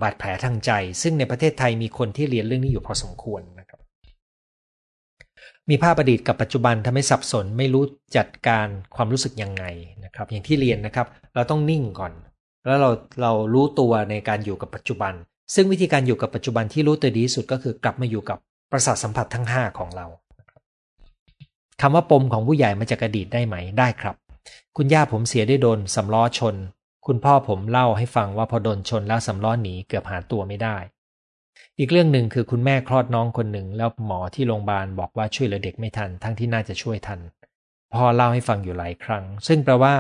บาดแผลทางใจ ซึ่งในประเทศไทยมีคนที่เรียนเรื่องนี้อยู่พอสมควรนะ มีภาพอดีตกับปัจจุบันทำให้สับสนไม่รู้จัดการความรู้สึกยังไงนะครับ อย่างที่เรียนนะครับ เราต้องนิ่งก่อน แล้วเราเรารู้ตัวในการอยู่กับปัจจุบัน ซึ่งวิธีการอยู่กับปัจจุบันที่รู้ตัวดีที่สุดก็คือกลับมาอยู่กับประสาทสัมผัสทั้ง 5 ของเราคำว่าปมของผู้ใหญ่มาจากอดีตได้ไหมได้ครับ คุณย่าผมเสียได้โดนสำล้อชน คุณพ่อผมเล่าให้ฟังว่าพอโดนชนแล้วสำล้อหนีเกือบหาตัวไม่ได้ อีกเรื่องหนึ่งคือคุณแม่คลอดน้องคนหนึ่ง แล้วหมอที่โรงพยาบาลบอกว่าช่วยเหลือเด็กไม่ทัน ทั้งที่น่าจะช่วยทันพ่อเล่าให้ฟังอยู่หลายครั้ง ซึ่งแปลว่า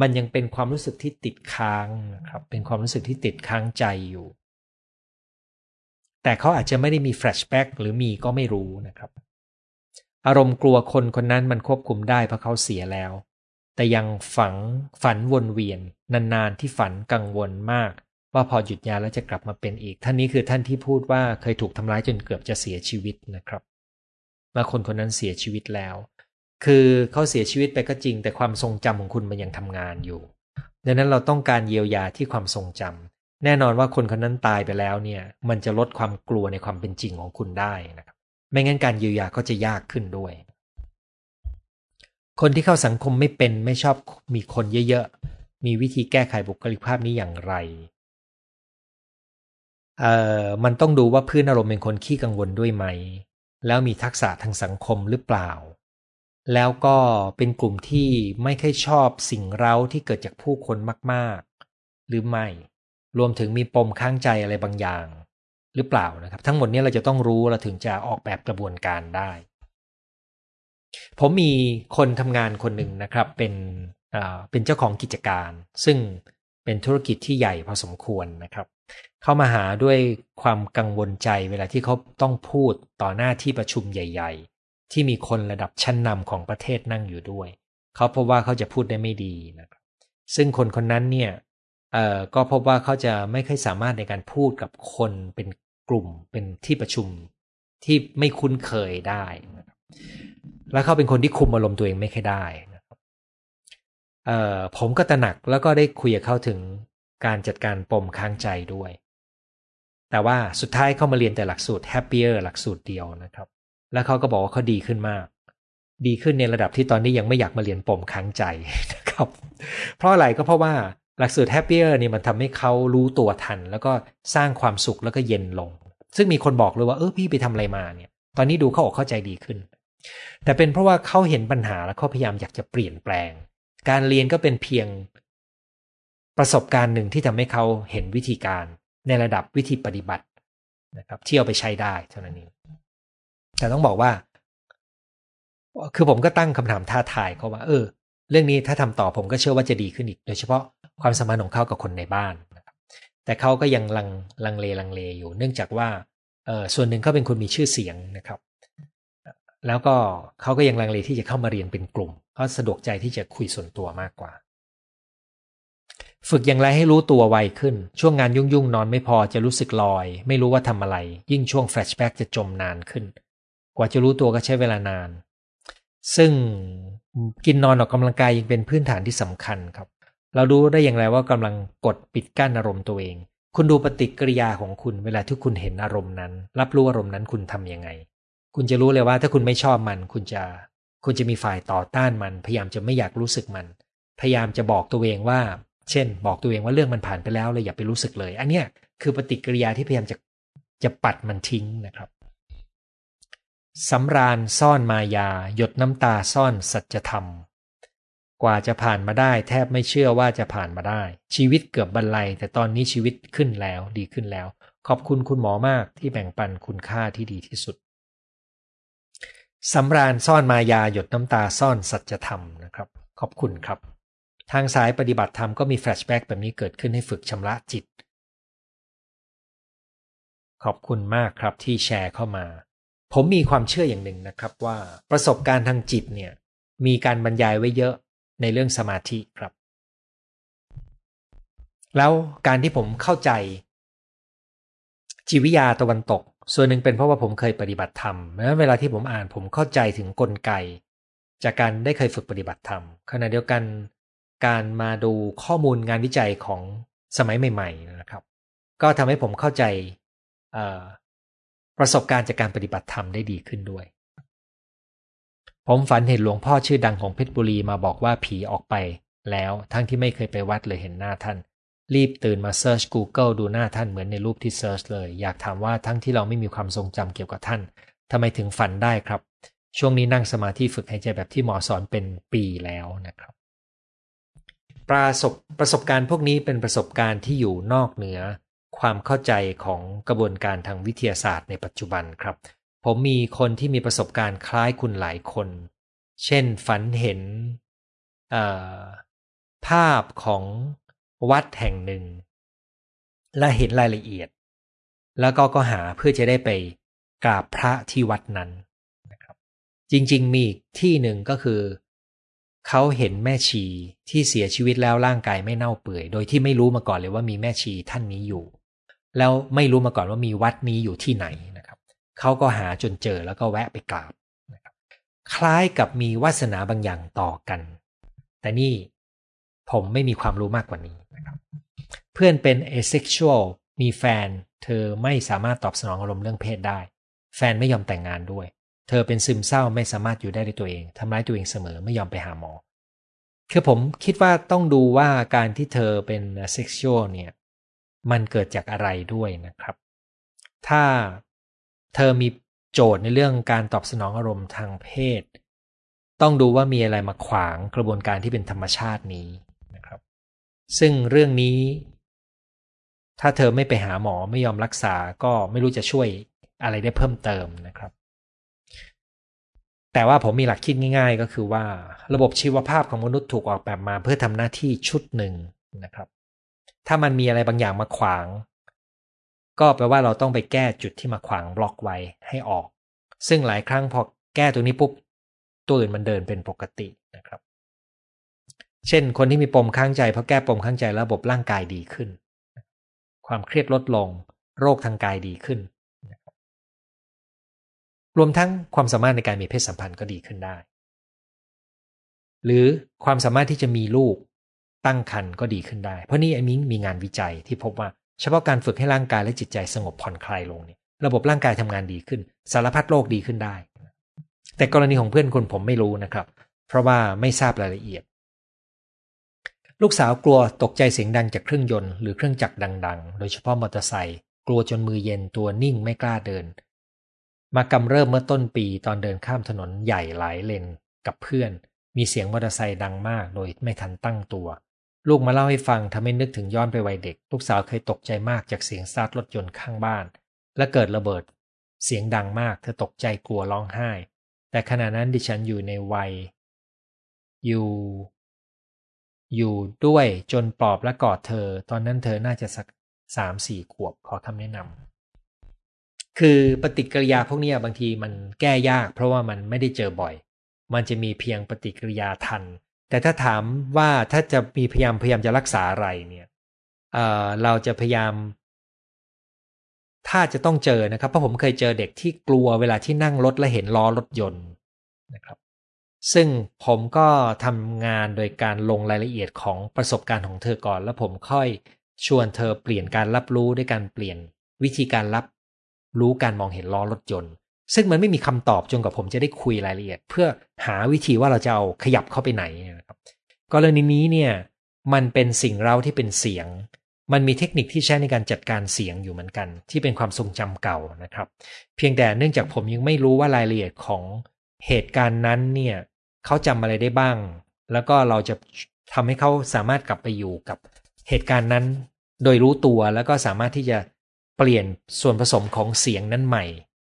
มันยังเป็นความรู้สึกที่ติดค้างนะครับเป็นความรู้สึกที่ติดค้างใจอยู่ แต่เขาอาจจะไม่ได้มีแฟลชแบ็กหรือมีก็ไม่รู้นะครับ อารมณ์กลัวคนคนนั้นมันควบคุมได้เพราะเขาเสียแล้ว แต่ยังฝังฝันวนเวียน นานๆที่ฝันกังวลมาก ว่าพอหยุดยาแล้วจะกลับมาเป็นอีก ท่านนี้คือท่านที่พูดว่าเคยถูกทำร้ายจนเกือบจะเสียชีวิตนะครับและคนคนนั้นเสียชีวิตแล้ว คือเขาเสียชีวิตไปก็จริง แต่ความทรงจำของคุณมันยังทำงานอยู่ดังนั้นเราต้องการเยียวยาที่ความทรงจำแน่นอนว่าคนคนนั้นตายไปแล้วเนี่ย มันจะลดความกลัวในความเป็นจริงของคุณได้นะครับ ไม่งั้นการเยียวยาก็จะยากขึ้นด้วย คนที่เข้าสังคมไม่เป็นไม่ชอบมีคนเยอะๆมีวิธีแก้ไขบุคลิกภาพนี้อย่างไร เอ่อมันต้องดูว่าพื้นอารมณ์เป็นคนขี้กังวลด้วยไหม แล้วมีทักษะทางสังคมหรือเปล่า แล้วก็เป็นกลุ่มที่ไม่ค่อยชอบสิ่งเร้าที่เกิดจากผู้คนมากๆ หรือไม่ รวมถึงมีปมข้างใจอะไรบางอย่าง หรือเปล่านะครับ ทั้งหมดนี้เราจะต้องรู้เราถึงจะออกแบบกระบวนการได้ ผมมีคนทำงานคนหนึ่งนะครับเป็นเป็นเจ้าของกิจการ ซึ่งเป็นธุรกิจที่ใหญ่พอสมควรนะครับ เข้ามาหาด้วยความกังวลใจเวลาที่เขาต้องพูดต่อหน้าที่ประชุมใหญ่ ๆ ที่มีคนระดับชั้นนำของประเทศนั่งอยู่ด้วย เขาพบว่าเขาจะพูดได้ไม่ดีนะครับซึ่งคนคนนั้นเนี่ยเอ่อก็พบว่าเขาจะไม่ค่อยสามารถในการพูดกับคนเป็นกลุ่มเป็นที่ประชุมที่ไม่คุ้นเคยได้นะครับแล้วเขาเป็นคนที่คุมอารมณ์ตัวเองไม่ค่อยได้นะครับเอ่อผมก็ตระหนักแล้วก็ได้คุยกับเขาถึงการจัดการปมค้างใจด้วย แต่ว่าสุดท้ายเขามาเรียนแต่หลักสูตร Happier หลักสูตรเดียวนะครับ แล้วเขาก็บอกว่าเขาดีขึ้นมาก ดีขึ้นในระดับที่ตอนนี้ยังไม่อยากมาเรียนปมค้างใจนะครับ เพราะอะไรก็เพราะว่าหลักสูตร Happier นี่มันทำให้เขารู้ตัวทัน แล้วก็สร้างความสุขแล้วก็เย็นลง ซึ่งมีคนบอกเลยว่าเออพี่ไปทำอะไรมาเนี่ย ตอนนี้ดูเขาออกเข้าใจดีขึ้น แต่เป็นเพราะว่าเขาเห็นปัญหาแล้วเขาพยายามอยากจะเปลี่ยนแปลง การเรียนก็เป็นเพียงประสบการณ์หนึ่งที่ทำให้เขาเห็นวิธีการ ในระดับวิธีปฏิบัตินะครับที่เอาไปใช้ได้เท่านั้นเองแต่ต้องบอกว่า คือผมก็ตั้งคำถามท้าทายเขาว่า เออ เรื่องนี้ถ้าทำต่อผมก็เชื่อว่าจะดีขึ้นอีก โดยเฉพาะความสัมพันธ์ของเขากับคนในบ้านนะครับแต่เขาก็ยังลังลังเลลังเลอยู่ เนื่องจากว่าเออส่วนหนึ่งเขาเป็นคนมีชื่อเสียงนะครับ แล้วก็เขาก็ยังลังเลที่จะเข้ามาเรียนเป็นกลุ่มเขาสะดวกใจที่จะคุยส่วนตัวมากกว่า ฝึกอย่างไรให้รู้ตัวไวขึ้น ช่วงงานยุ่งๆ นอนไม่พอจะรู้สึกลอย ไม่รู้ว่าทำอะไร ยิ่งช่วงแฟลชแบ็กจะจมนานขึ้น กว่าจะรู้ตัวก็ใช้เวลานาน ซึ่งกินนอนออกกำลังกายยังเป็นพื้นฐานที่สำคัญครับ เรารู้ได้อย่างไรว่ากำลังกดปิดกั้นอารมณ์ตัวเอง คุณดูปฏิกิริยาของคุณเวลาที่คุณเห็นอารมณ์นั้น รับรู้อารมณ์นั้นคุณทำยังไง คุณจะรู้เลยว่าถ้าคุณไม่ชอบมัน คุณจะ คุณจะมีฝ่ายต่อต้านมัน พยายามจะไม่อยากรู้สึกมัน พยายามจะบอกตัวเองว่า เช่น บอกตัวเองว่าเรื่องมันผ่านไปแล้วเลยอย่าไปรู้สึกเลย อันเนี้ยคือปฏิกิริยาที่พยายามจะจะปัดมันทิ้งนะครับสำราญซ่อนมายา หยดน้ำตาซ่อนสัจธรรม กว่าจะผ่านมาได้ แทบไม่เชื่อว่าจะผ่านมาได้ ชีวิตเกือบบรรลัย แต่ตอนนี้ชีวิตขึ้นแล้วดีขึ้นแล้ว ขอบคุณคุณหมอมากที่แบ่งปันคุณค่าที่ดีที่สุดสำราญซ่อนมายา หยดน้ำตาซ่อนสัจธรรมนะครับ ขอบคุณครับ ทางสายปฏิบัติธรรมก็มีแฟลชแบ็กแบบนี้เกิดขึ้นให้ฝึกชำระจิต ขอบคุณมากครับที่แชร์เข้ามา ผมมีความเชื่ออย่างหนึ่งนะครับว่า ประสบการณ์ทางจิตเนี่ย มีการบรรยายไว้เยอะในเรื่องสมาธิครับ แล้วการที่ผมเข้าใจ จิวิยาตะวันตก ส่วนหนึ่งเป็นเพราะว่าผมเคยปฏิบัติธรรมแล้วเวลาที่ผมอ่านผมเข้าใจถึงกลไก จากการได้เคยฝึกปฏิบัติธรรมขณะเดียวกัน การมาดูข้อมูลงานวิจัยของสมัยใหม่ ๆ นะครับ ก็ทำให้ผมเข้าใจประสบการณ์จากการปฏิบัติธรรมได้ดีขึ้นด้วย ผมฝันเห็นหลวงพ่อชื่อดังของเพชรบุรีมาบอกว่าผีออกไปแล้วทั้งที่ไม่เคยไปวัดเลยเห็นหน้าท่าน รีบตื่นมาเซิร์ช Google ดูหน้าท่านเหมือนในรูปที่ search เลย อยากถามว่าทั้งที่เราไม่มีความทรงจำเกี่ยวกับท่านทำไมถึงฝันได้ครับ ช่วงนี้นั่งสมาธิฝึกหายใจแบบที่หมอสอนเป็นปีแล้วนะครับ ประสบประสบการณ์พวกนี้เป็นประสบการณ์ที่อยู่นอกเหนือ ความเข้าใจของกระบวนการทางวิทยาศาสตร์ในปัจจุบันครับ ผมมีคนที่มีประสบการณ์คล้ายคุณหลายคน เช่นฝันเห็นภาพของวัดแห่งหนึ่ง และเห็นรายละเอียด แล้วก็ก็หาเพื่อจะได้ไปกราบพระที่วัดนั้นนะครับ จริง ๆ มีอีกที่หนึ่งก็คือ เขาเห็นแม่ชีที่เสียชีวิตแล้วร่างกายไม่เน่าเปื่อย โดยที่ไม่รู้มาก่อนเลยว่ามีแม่ชีท่านนี้อยู่ แล้วไม่รู้มาก่อนว่ามีวัดนี้อยู่ที่ไหนนะครับเขาก็หาจนเจอแล้วก็แวะไปกราบนะครับคล้ายกับมีวาสนาบางอย่างต่อกัน แต่นี่ผมไม่มีความรู้มากกว่านี้นะครับเพื่อนเป็น asexual มีแฟน เธอไม่สามารถตอบสนองอารมณ์เรื่องเพศได้ แฟนไม่ยอมแต่งงานด้วย เธอเป็นซึมเศร้าไม่สามารถอยู่ได้ด้วยตัวเองทำร้ายตัวเองเสมอไม่ยอมไปหาหมอ คือผมคิดว่าต้องดูว่าการที่เธอเป็นเซ็กชวลเนี่ย มันเกิดจากอะไรด้วยนะครับ ถ้าเธอมีโจทย์ในเรื่องการตอบสนองอารมณ์ทางเพศ ต้องดูว่ามีอะไรมาขวางกระบวนการที่เป็นธรรมชาตินี้นะครับ ซึ่งเรื่องนี้ ถ้าเธอไม่ไปหาหมอไม่ยอมรักษาก็ไม่รู้จะช่วยอะไรได้เพิ่มเติมนะครับ แต่ว่าผมมีหลักคิดง่าย ๆ ก็คือว่าระบบชีวภาพของมนุษย์ถูกออกแบบมาเพื่อทำหน้าที่ชุดหนึ่งนะครับ ถ้ามันมีอะไรบางอย่างมาขวาง ก็แปลว่าเราต้องไปแก้จุดที่มาขวางบล็อกไว้ให้ออก ซึ่งหลายครั้งพอแก้ตัวนี้ปุ๊บตัวอื่นมันเดินเป็นปกตินะครับ เช่น คนที่มีปมข้างใจพอแก้ปมข้างใจระบบร่างกายดีขึ้น ความเครียดลดลง โรคทางกายดีขึ้น รวมทั้งความสามารถในการมีเพศสัมพันธ์ก็ดีขึ้นได้ หรือความสามารถที่จะมีลูกตั้งครรภ์ก็ดีขึ้นได้ เพราะนี่ไอ้มิ้งมีงานวิจัยที่พบว่าเฉพาะการฝึกให้ร่างกายและจิตใจสงบผ่อนคลายลงเนี่ยระบบร่างกายทำงานดีขึ้น สารพัดโรคดีขึ้นได้ แต่กรณีของเพื่อนคนผมไม่รู้นะครับ เพราะว่าไม่ทราบรายละเอียด ลูกสาวกลัวตกใจเสียงดังจากเครื่องยนต์หรือเครื่องจักรดัง ๆ โดยเฉพาะมอเตอร์ไซค์กลัวจนมือเย็นตัวนิ่งไม่กล้าเดิน มากำเริ่มเมื่อต้นปีตอนเดินข้ามถนนใหญ่หลายเลนกับเพื่อน มีเสียงมอเตอร์ไซค์ดังมากโดยไม่ทันตั้งตัว ลูกมาเล่าให้ฟังทำให้นึกถึงย้อนไปวัยเด็ก ลูกสาวเคยตกใจมากจากเสียงซาดรถยนต์ข้างบ้าน และเกิดระเบิด เสียงดังมากเธอตกใจกลัวร้องไห้ แต่ขณะนั้นดิฉันอยู่ในวัย อยู่ อยู่ด้วยจนปลอบและกอดเธอ ตอนนั้นเธอน่าจะสักสามสี่ขวบขอคำแนะนำ คือปฏิกิริยาพวกนี้บางทีมันแก้ยาก เพราะว่ามันไม่ได้เจอบ่อย มันจะมีเพียงปฏิกิริยาทัน แต่ถ้าถามว่าถ้าจะมีพยายามพยายามจะรักษาอะไรเนี่ยเเราจะพยายาม ถ้าจะต้องเจอนะครับ เพราะผมเคยเจอเด็กที่กลัวเวลาที่นั่งรถและเห็นล้อรถยนต์นะครับ ซึ่งผมก็ทำงานโดยการลงรายละเอียดของประสบการณ์ของเธอก่อน แล้วผมค่อยชวนเธอเปลี่ยนการรับรู้ด้วยการเปลี่ยนวิธีการรับ รู้การมองเห็นล้อรถยนต์ ซึ่งมันไม่มีคำตอบจนกับผมจะได้คุยรายละเอียด เพื่อหาวิธีว่าเราจะเอาขยับเข้าไปไหนนะครับกรณีนี้เนี่ยมันเป็นสิ่งเราที่เป็นเสียง มันมีเทคนิคที่ใช้ในการจัดการเสียงอยู่เหมือนกัน ที่เป็นความทรงจำเก่านะครับ เพียงแต่เนื่องจากผมยังไม่รู้ว่ารายละเอียดของเหตุการณ์นั้นเนี่ยเขาจำอะไรได้บ้าง แล้วก็เราจะทำให้เขาสามารถกลับไปอยู่กับเหตุการณ์นั้น โดยรู้ตัวแล้วก็สามารถที่จะ เปลี่ยนส่วนผสมของเสียงนั้นใหม่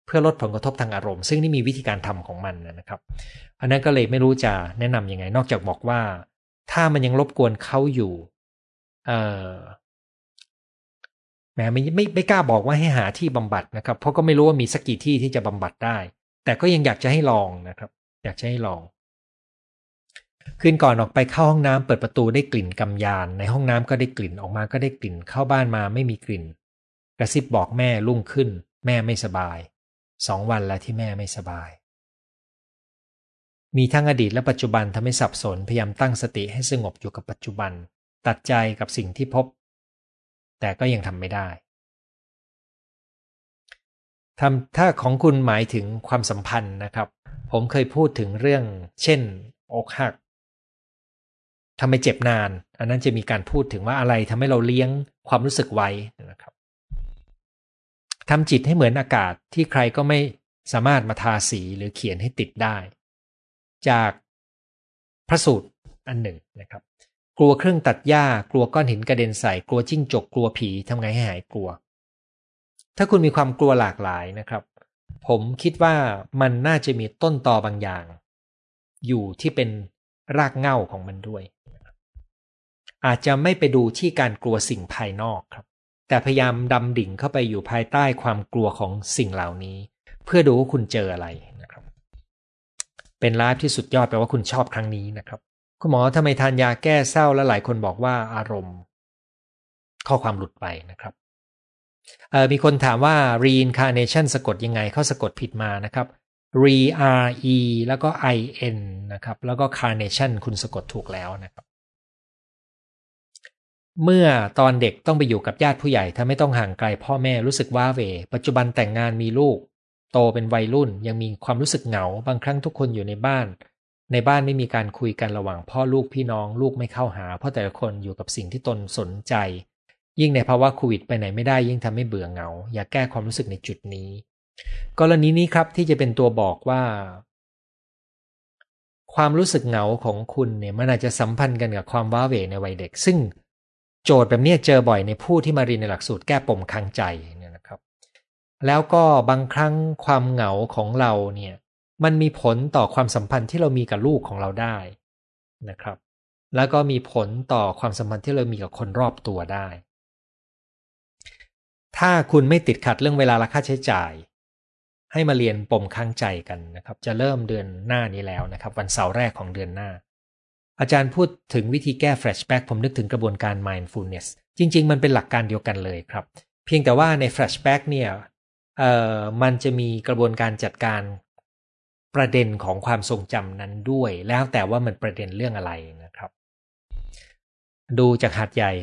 เพื่อลดผลกระทบทางอารมณ์ ซึ่งนี่มีวิธีการทำของมันนะครับอันนั้นก็เลยไม่รู้จะแนะนํำยังไง นอกจากบอกว่า ถ้ามันยังรบกวนเขาอยู่เออแม้ไม่ไม่ไม่กล้าบอกว่าให้หาที่บำบัดนะครับ เพราะก็ไม่รู้ว่ามีสักกี่ที่ที่จะบำบัดได้ แต่ก็ยังอยากจะให้ลองนะครับ อยากจะให้ลองคืนก่อนออกไปเข้าห้องน้ำเปิดประตูได้กลิ่นกำยาน ในห้องน้ำก็ได้กลิ่นออกมาก็ได้กลิ่นเข้าบ้านมาไม่มีกลิ่น กระซิบบอกแม่รุ่งขึ้น แม่ไม่สบายสองวันแล้วที่แม่ไม่สบาย มีทั้งอดีตและปัจจุบันทำให้สับสนพยายามตั้งสติให้สงบอยู่กับปัจจุบัน ตัดใจกับสิ่งที่พบ แต่ก็ยังทำไม่ได้ทำถ้าของคุณหมายถึงความสัมพันธ์นะครับ ผมเคยพูดถึงเรื่อง เช่นอกหักทำไมเจ็บนาน อันนั้นจะมีการพูดถึงว่าอะไรทำให้เราเลี้ยงความรู้สึกไว้นะครับ ทำจิตให้เหมือนอากาศที่ใครก็ไม่สามารถมาทาสีหรือเขียนให้ติดได้ จากพระสูตรอันหนึ่งนะครับ กลัวเครื่องตัดหญ้ากลัวก้อนหินกระเด็นใส่กลัวจิ้งจกกลัวผีทำไงให้หายกลัว ถ้าคุณมีความกลัวหลากหลายนะครับ ผมคิดว่ามันน่าจะมีต้นตอบางอย่าง อยู่ที่เป็นรากเหง้าของมันด้วย อาจจะไม่ไปดูที่การกลัวสิ่งภายนอกครับ แต่พยายามดำดิ่งเข้าไปอยู่ภายใต้ความกลัวของสิ่งเหล่านี้ เพื่อดูว่าคุณเจออะไรนะครับ เป็นไลฟ์ที่สุดยอดแปลว่าคุณชอบครั้งนี้นะครับ คุณหมอทำไมทานยาแก้เศร้าแล้วหลายคนบอกว่าอารมณ์ ข้อความหลุดไปนะครับมีคนถามว่า reincarnation สะกดยังไงเขาสะกดผิดมานะครับ re r e แล้วก็ i n นะครับ แล้วก็ carnation คุณสะกดถูกแล้วนะครับ เมื่อตอนเด็กต้องไปอยู่กับญาติผู้ใหญ่ถ้าไม่ต้องห่างไกลพ่อแม่รู้สึกว้าเว ปัจจุบันแต่งงานมีลูก โตเป็นวัยรุ่นยังมีความรู้สึกเหงา บางครั้งทุกคนอยู่ในบ้าน ในบ้านไม่มีการคุยกันระหว่างพ่อลูกพี่น้องลูกไม่เข้าหา เพราะแต่ละคนอยู่กับสิ่งที่ตนสนใจ ยิ่งในภาวะโควิดไปไหนไม่ได้ยิ่งทำให้เบื่อเหงา อยากแก้ความรู้สึกในจุดนี้ กรณีนี้ครับที่จะเป็นตัวบอกว่าความรู้สึกเหงาของคุณเนี่ยมันอาจจะสัมพันธ์กันกับความว้าเหวในวัยเด็ก ซึ่ง โจทย์แบบนี้เจอบ่อยในผู้ที่มาเรียนในหลักสูตรแก้ปมค้างใจเนี่ยนะครับ แล้วก็บางครั้งความเหงาของเราเนี่ยมันมีผลต่อความสัมพันธ์ที่เรามีกับลูกของเราได้นะครับ แล้วก็มีผลต่อความสัมพันธ์ที่เรามีกับคนรอบตัวได้ ถ้าคุณไม่ติดขัดเรื่องเวลาและค่าใช้จ่าย ให้มาเรียนปมข้างใจกันนะครับ จะเริ่มเดือนหน้านี้แล้วนะครับ วันเสาร์แรกของเดือนหน้า อาจารย์พูดถึงวิธีแก้แฟลชแบ็กผมนึกถึงกระบวนการ mindfulness จริง ๆ มันเป็นหลักการเดียวกันเลยครับ เพียงแต่ว่าในแฟลชแบ็กเนี่ยเอ่อมันจะมีกระบวนการจัดการประเด็นของความทรงจำนั้นด้วย แล้วแต่ว่ามันประเด็นเรื่องอะไรนะครับ ดูจากหัดใหญ่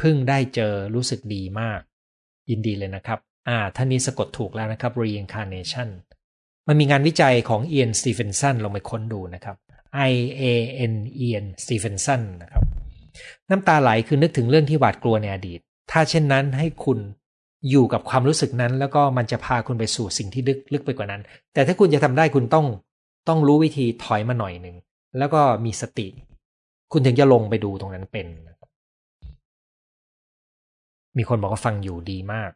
พึ่งได้เจอรู้สึกดีมาก ยินดีเลยนะครับ อ่าท่านนี้สะกดถูกแล้วนะครับ reincarnation มันมีงานวิจัยของเอียนสตีเฟนสันลงไปค้นดูนะครับ I A N เอียนสตีเฟนสันนะครับน้ำตาไหลคือนึกถึงเรื่องที่หวาดกลัวในอดีต ถ้าเช่นนั้นให้คุณอยู่กับความรู้สึกนั้น แล้วก็มันจะพาคุณไปสู่สิ่งที่ลึกลึกไปกว่านั้น แต่ถ้าคุณจะทำได้คุณต้องต้องรู้วิธีถอยมาหน่อยหนึ่ง แล้วก็มีสติ คุณถึงจะลงไปดูตรงนั้นเป็น มีคนบอกว่าฟังอยู่ดีมาก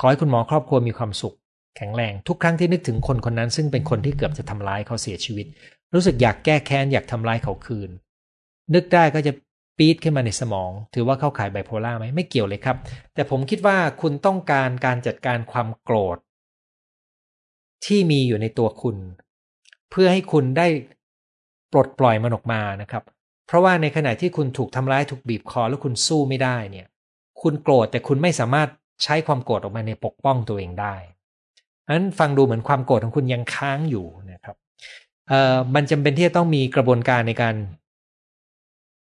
ขอให้คุณหมอครอบครัวมีความสุข แข็งแรงทุกครั้งที่นึกถึงคนคนนั้น ซึ่งเป็นคนที่เกือบจะทำร้ายเขาเสียชีวิต รู้สึกอยากแก้แค้นอยากทำร้ายเขาคืน นึกได้ก็จะปี๊ดขึ้นมาในสมอง ถือว่าเข้าข่ายไบโพล่าไหมไม่เกี่ยวเลยครับ แต่ผมคิดว่าคุณต้องการการจัดการความโกรธ ที่มีอยู่ในตัวคุณ เพื่อให้คุณได้ปลดปล่อยมันออกมานะครับ เพราะว่าในขณะที่คุณถูกทำร้ายถูกบีบคอแล้วคุณสู้ไม่ได้เนี่ย คุณโกรธแต่คุณไม่สามารถใช้ความโกรธออกมาในปกป้องตัวเองได้นั้นฟังดูเหมือนความโกรธของคุณยังค้างอยู่นะครับ เอ่อมันจำเป็นที่จะต้องมีกระบวนการในการ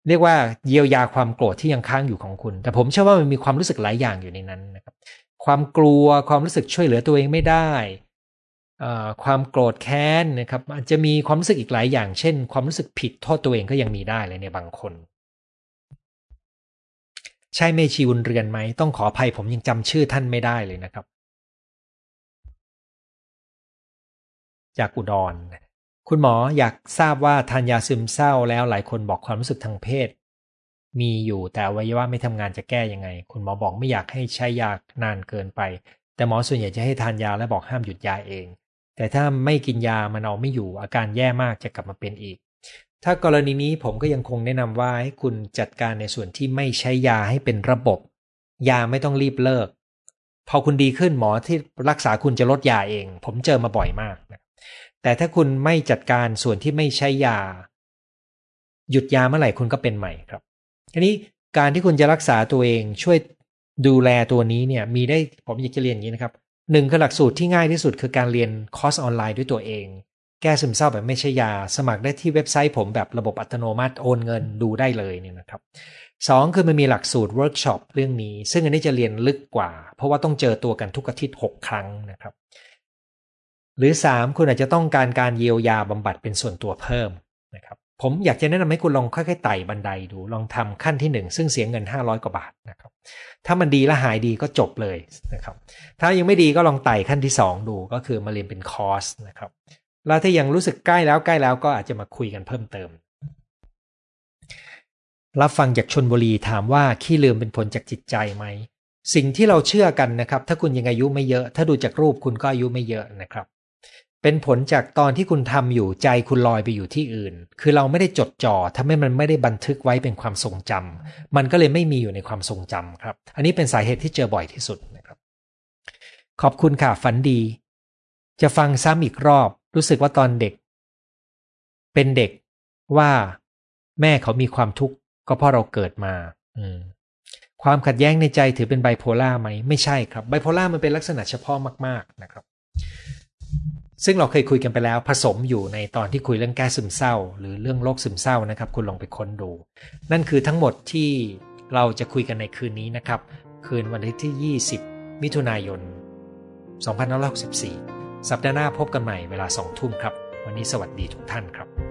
เรียกว่าเยียวยาความโกรธที่ยังค้างอยู่ของคุณ แต่ผมเชื่อว่ามันมีความรู้สึกหลายอย่างอยู่ในนั้นนะครับ ความกลัวความรู้สึกช่วยเหลือตัวเองไม่ได้ความโกรธแค้นนะครับอาจจะมีความรู้สึกอีกหลายอย่าง เช่น ความรู้สึกผิดโทษตัวเองก็ยังมีได้เลยในบางคน ใช่เมชีวุนเรือนไหมต้องขออภัยผมยังจำชื่อท่านไม่ได้เลยนะครับ จากอุดร คุณหมออยากทราบว่าทานยาซึมเศร้าแล้วหลายคนบอกความรู้สึกทางเพศ มีอยู่แต่วัยวะไม่ทำงานจะแก้ยังไง คุณหมอบอกไม่อยากให้ใช้ยานานเกินไป แต่หมอส่วนใหญ่จะให้ทานยาและบอกห้ามหยุดยาเอง แต่ถ้าไม่กินยามันเอาไม่อยู่อาการแย่มากจะกลับมาเป็นอีก ถ้ากรณีนี้ผมก็ยังคงแนะนำว่าให้คุณจัดการในส่วนที่ไม่ใช้ยาให้เป็นระบบ ยาไม่ต้องรีบเลิก พอคุณดีขึ้นหมอที่รักษาคุณจะลดยาเอง ผมเจอมาบ่อยมากนะ แต่ถ้าคุณไม่จัดการส่วนที่ไม่ใช้ยา หยุดยาเมื่อไหร่คุณก็เป็นใหม่ครับทีนี้การที่คุณจะรักษาตัวเองช่วยดูแลตัวนี้เนี่ยมีได้ผมอยากจะเรียนอย่างนี้นะครับหนึ่งคือหลักสูตรที่ง่ายที่สุดคือการเรียนคอร์สออนไลน์ด้วยตัวเอง แก้ซึมเศร้าแบบไม่ใช้ยา สมัครได้ที่เว็บไซต์ผมแบบระบบอัตโนมัติโอนเงินดูได้เลยเนี่ยนะครับสองคือมันมีหลักสูตรเวิร์กช็อปเรื่องนี้ ซึ่งอันนี้จะเรียนลึกกว่า เพราะว่าต้องเจอตัวกันทุกอาทิตย์ 6 ครั้งนะครับ หรือ 3 คุณอาจจะต้องการการเยียวยาบำบัดเป็นส่วนตัวเพิ่มนะครับผมอยากจะแนะนำให้คุณลองค่อยๆไต่บันไดดูลองทำขั้นที่ 1 ซึ่งเสียเงิน 500 กว่าบาทนะครับถ้ามันดีและหายดีก็จบเลยนะครับถ้ายังไม่ดีก็ลองไต่ขั้นที่ 2 ดูก็คือมาเรียนเป็นคอร์สนะครับแล้วถ้ายังรู้สึกใกล้แล้วใกล้แล้วก็อาจจะมาคุยกันเพิ่มเติม รับฟังจากชนบุรีถามว่าขี้ลืมเป็นผลจากจิตใจไหมสิ่งที่เราเชื่อกันนะครับ ถ้าคุณยังอายุไม่เยอะ ถ้าดูจากรูปคุณก็อายุไม่เยอะนะครับ เป็นผลจากตอนที่คุณทำอยู่ใจคุณลอยไปอยู่ที่อื่น คือเราไม่ได้จดจ่อทำให้มันไม่ได้บันทึกไว้เป็นความทรงจำมันก็เลยไม่มีอยู่ในความทรงจำครับ อันนี้เป็นสาเหตุที่เจอบ่อยที่สุดนะครับ ขอบคุณค่ะฝันดี จะฟังซ้ำอีกรอบ รู้สึกว่าตอนเด็ก เป็นเด็กว่าแม่เขามีความทุกข์ก็เพราะเราเกิดมา อืมความขัดแย้งในใจถือเป็นไบโพล่าไหมไม่ใช่ครับไบโพล่ามันเป็นลักษณะเฉพาะมาก ๆนะครับ ซึ่งเราเคยคุยกันไปแล้วผสมอยู่ในตอนที่คุยเรื่องแก้ซึมเศร้า หรือเรื่องโรคซึมเศร้านะครับ คุณลองไปค้นดู นั่นคือทั้งหมดที่เราจะคุยกันในคืนนี้นะครับ คืนวันที่ 20 มิถุนายน 2564 สัปดาห์หน้าพบกันใหม่เวลา 2 ทุ่มครับ วันนี้สวัสดีทุกท่านครับ